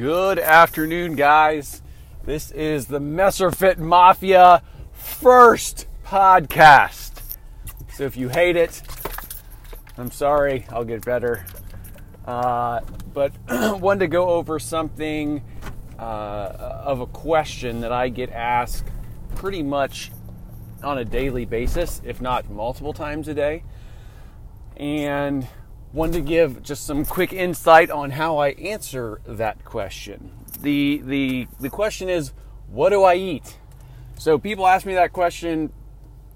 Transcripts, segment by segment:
Good afternoon, guys. This is the Messerfit Mafia first podcast. So if you hate it, I'm sorry. I'll get better. Uh, but wanted to go over something uh, of a question that I get asked pretty much on a daily basis, if not multiple times a day. And wanted to give just some quick insight on how I answer that question. The, the, the question is, what do I eat? So people ask me that question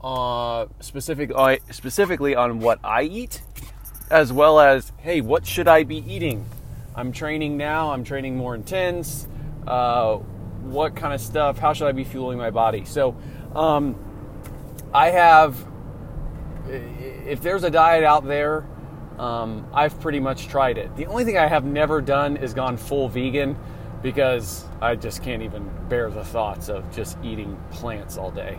uh, specific, uh, specifically on what I eat, as well as, hey, what should I be eating? I'm training now, I'm training more intense. Uh, what kind of stuff, how should I be fueling my body? So um, I have, if there's a diet out there um, I've pretty much tried it. The only thing I have never done is gone full vegan because I just can't even bear the thoughts of just eating plants all day.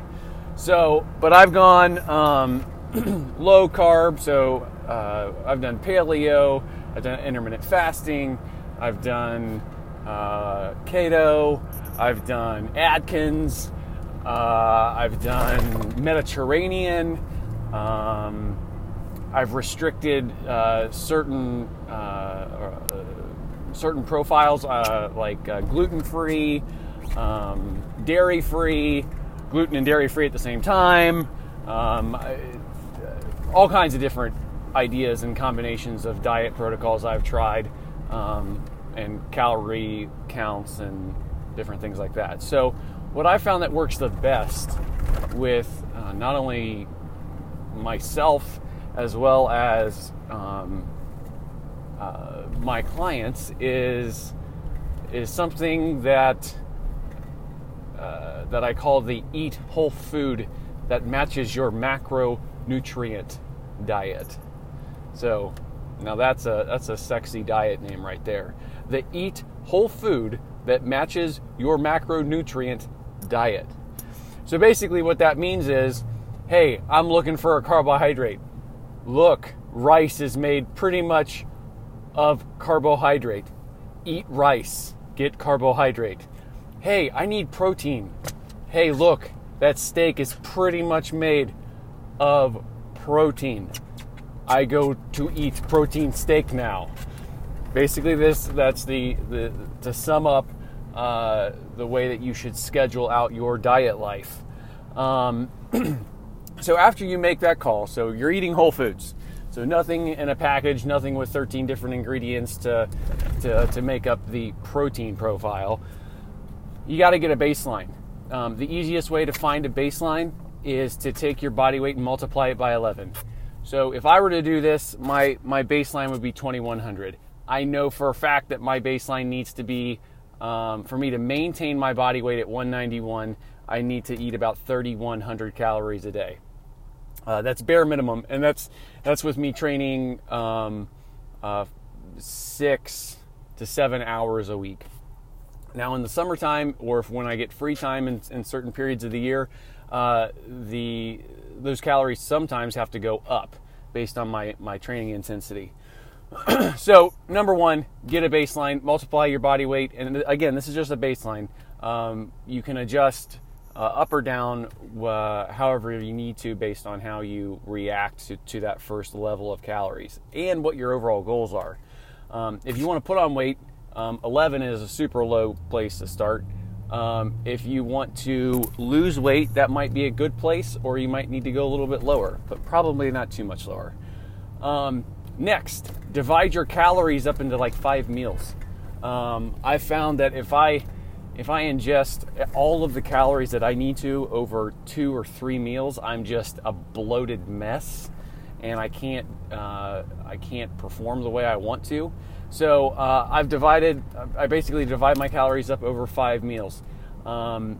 So, but I've gone um, low carb. So uh, I've done paleo, I've done intermittent fasting, I've done uh, keto, I've done Atkins, uh, I've done Mediterranean. Um, I've restricted uh, certain uh, uh certain profiles uh, like uh, gluten free, um, dairy free, gluten and dairy free at the same time. Um, all kinds of different ideas and combinations of diet protocols I've tried, um, and calorie counts and different things like that. So, what I found that works the best with not only myself as well as um, uh, my clients is is something that uh, that I call the eat whole food that matches your macronutrient diet. So now that's a that's a sexy diet name right there. The eat whole food that matches your macronutrient diet. So basically what that means is, hey, I'm looking for a carbohydrate look, rice is made pretty much of carbohydrate. Eat rice, get carbohydrate. Hey, I need protein. Hey, look, that steak is pretty much made of protein. I go to eat protein steak now. Basically, this that's the, the to sum up uh, the way that you should schedule out your diet life. Um, So after you make that call, so you're eating whole foods. So nothing in a package, nothing with 13 different ingredients to, to, to make up the protein profile. You got to get a baseline. Um, the easiest way to find a baseline is to take your body weight and multiply it by 11. So if I were to do this, my, my baseline would be 2100. I know for a fact that my baseline needs to be, um, for me to maintain my body weight at 191, I need to eat about 3,100 calories a day. Uh, that's bare minimum, and that's that's with me training um, uh, six to seven hours a week. Now, in the summertime, or if when I get free time in, in certain periods of the year, uh, the those calories sometimes have to go up based on my my training intensity. so, number one, get a baseline, multiply your body weight, and again, this is just a baseline. Um, you can adjust uh, up or down, uh, however you need to, based on how you react to, to that first level of calories and what your overall goals are. Um, if you want to put on weight, um, 11 is a super low place to start. Um, if you want to lose weight, that might be a good place, or you might need to go a little bit lower, but probably not too much lower. Um, next, divide your calories up into like five meals. Um, I found that if I if I ingest all of the calories that I need to over two or three meals, I'm just a bloated mess, and I can't uh, I can't perform the way I want to. So uh, I've divided. I basically divide my calories up over five meals. Um,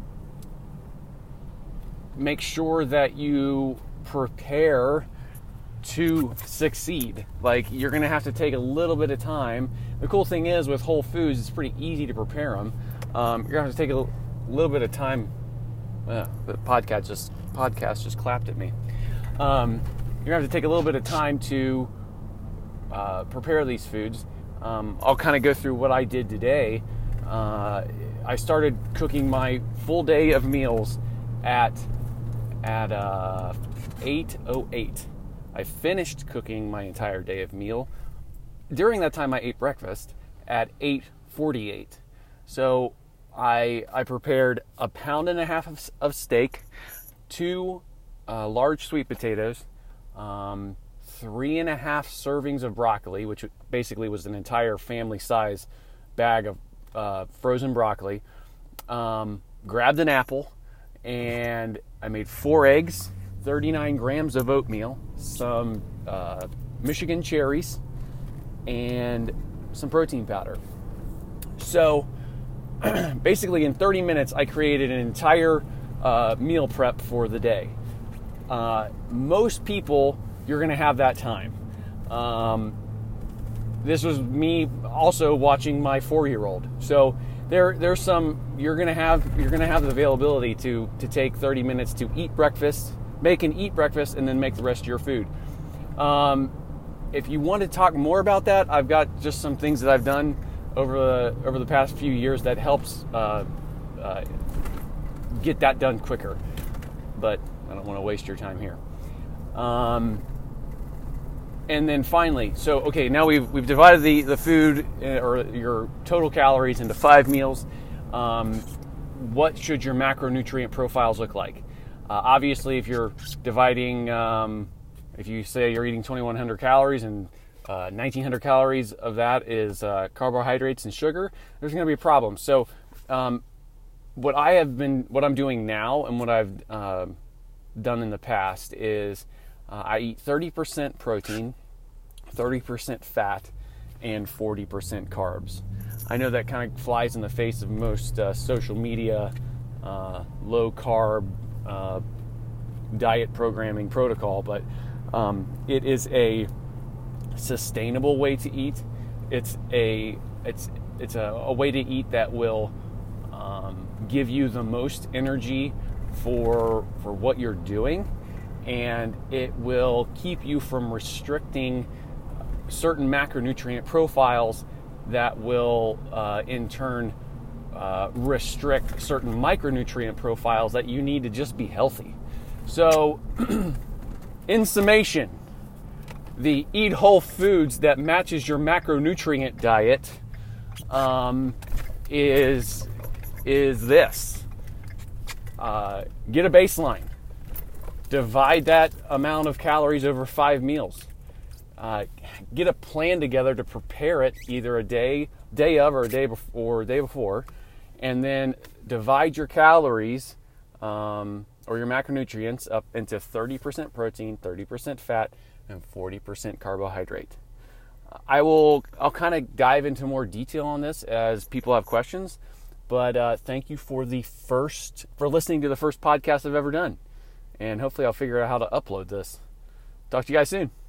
make sure that you prepare to succeed. Like you're going to have to take a little bit of time. The cool thing is with Whole Foods, it's pretty easy to prepare them. Um, you're gonna have to take a little bit of time. Uh, the podcast just podcast just clapped at me. Um, you're gonna have to take a little bit of time to uh, prepare these foods. Um, I'll kind of go through what I did today. uh, I started cooking my full day of meals at at uh, 8:08. I finished cooking my entire day of meal. During that time, I ate breakfast at 8:48. So I I prepared a pound and a half of, of steak, two uh, large sweet potatoes, um, three and a half servings of broccoli, which basically was an entire family size bag of uh, frozen broccoli. Um, grabbed an apple, and I made four eggs, 39 grams of oatmeal, some uh, Michigan cherries, and some protein powder. So basically, in 30 minutes, I created an entire uh, meal prep for the day. Uh, most people, you're going to have that time. Um, this was me also watching my four-year-old. So there, there's some you're going to have you're going to have the availability to to take 30 minutes to eat breakfast, make and eat breakfast, and then make the rest of your food. Um, if you want to talk more about that, I've got just some things that I've done over the over the past few years that helps uh, uh, get that done quicker. But I don't want to waste your time here. Um, and then finally, so okay, now we've we've divided the the food uh, or your total calories into five meals. Um, what should your macronutrient profiles look like? Uh, obviously, if you're dividing, um, if you say you're eating 2,100 calories and uh, 1,900 calories of that is uh, carbohydrates and sugar, there's going to be a problem. So, um, what I have been, what I'm doing now, and what I've uh, done in the past is uh, I eat 30% protein, 30% fat, and 40% carbs. I know that kind of flies in the face of most uh, social media, uh, low carb uh, diet programming protocol, but um, it is a sustainable way to eat. It's a it's it's a, a way to eat that will um, give you the most energy for for what you're doing, and it will keep you from restricting certain macronutrient profiles that will uh, in turn uh, restrict certain micronutrient profiles that you need to just be healthy. So, in summation, the eat whole foods that matches your macronutrient diet um, is is this uh, get a baseline. Divide that amount of calories over five meals. Uh, get a plan together to prepare it either a day, day of, or a day before, or day before, and then divide your calories um, or your macronutrients up into 30% protein, 30% fat, and 40% carbohydrate. I will. I'll kind of dive into more detail on this as people have questions. But uh, thank you for the first, for listening to the first podcast I've ever done. And hopefully I'll figure out how to upload this. Talk to you guys soon.